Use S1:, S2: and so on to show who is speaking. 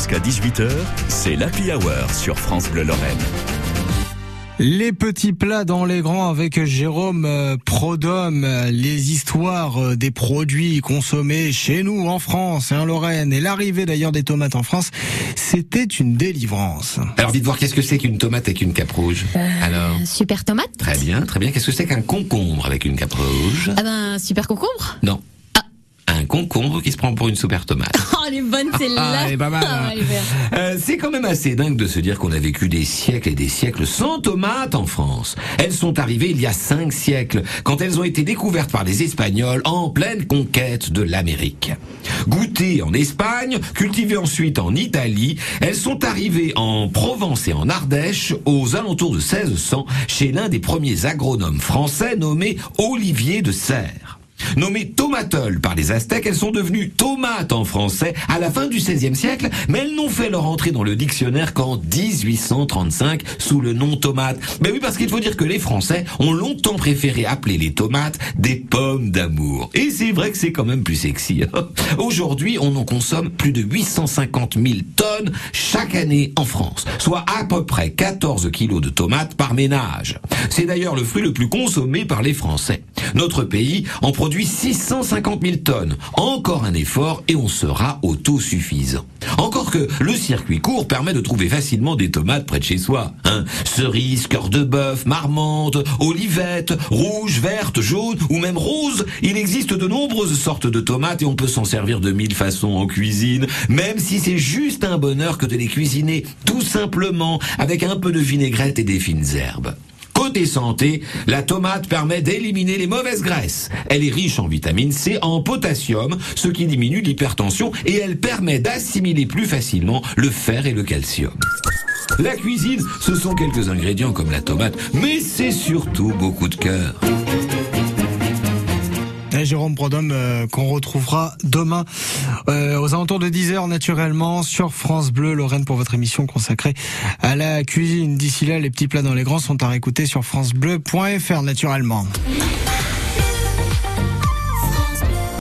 S1: Jusqu'à 18h, c'est l'Happy Hour sur France Bleu Lorraine.
S2: Les petits plats dans les grands avec Jérôme euh, Prodhomme, les histoires euh, des produits consommés chez nous en France et en Lorraine et l'arrivée d'ailleurs des tomates en France, c'était une délivrance.
S3: Alors dites voir qu'est-ce que c'est qu'une tomate avec une cape rouge
S4: Euh,
S3: Alors
S4: Super tomate
S3: Très bien, très bien. Qu'est-ce que c'est qu'un concombre avec une cape rouge
S4: Ah ben, super concombre
S3: Non. Concombre qui se prend pour une super tomate.
S4: Oh, elle est bonne celle-là
S3: Ah, elle est pas mal,
S4: Ah,
S3: hein. Euh, c'est quand même assez dingue de se dire qu'on a vécu des siècles et des siècles sans tomates en France. Elles sont arrivées il y a cinq siècles, quand elles ont été découvertes par les Espagnols en pleine conquête de l'Amérique. Goûtées en Espagne, cultivées ensuite en Italie, elles sont arrivées en Provence et en Ardèche aux alentours de 1600 chez l'un des premiers agronomes français nommé Olivier de Serres. Nommées tomatol par les Aztèques, elles sont devenues tomates en français à la fin du XVIe siècle, mais elles n'ont fait leur entrée dans le dictionnaire qu'en 1835 sous le nom tomate. Ben oui, parce qu'il faut dire que les Français ont longtemps préféré appeler les tomates des pommes d'amour. Et c'est vrai que c'est quand même plus sexy. Aujourd'hui, on en consomme plus de 850 000 tonnes chaque année en France, soit à peu près 14 kilos de tomates par ménage. C'est d'ailleurs le fruit le plus consommé par les Français. Notre pays en produit 650 000 tonnes. Encore un effort et on sera autosuffisant. Encore que le circuit court permet de trouver facilement des tomates près de chez soi. Hein Cerises, cœur de bœuf, marmande, olivette, rouge, verte, jaune ou même rose. Il existe de nombreuses sortes de tomates et on peut s'en servir de mille façons en cuisine, même si c'est juste un bonheur que de les cuisiner tout simplement avec un peu de vinaigrette et des fines herbes. Côté santé, la tomate permet d'éliminer les mauvaises graisses. Elle est riche en vitamine C, en potassium, ce qui diminue l'hypertension et elle permet d'assimiler plus facilement le fer et le calcium. La cuisine, ce sont quelques ingrédients comme la tomate, mais c'est surtout beaucoup de cœur.
S2: Jérôme Prodhomme euh, qu'on retrouvera demain euh, aux alentours de 10h naturellement sur France Bleu Lorraine pour votre émission consacrée à la cuisine. D'ici là, les petits plats dans les grands sont à réécouter sur francebleu.fr naturellement.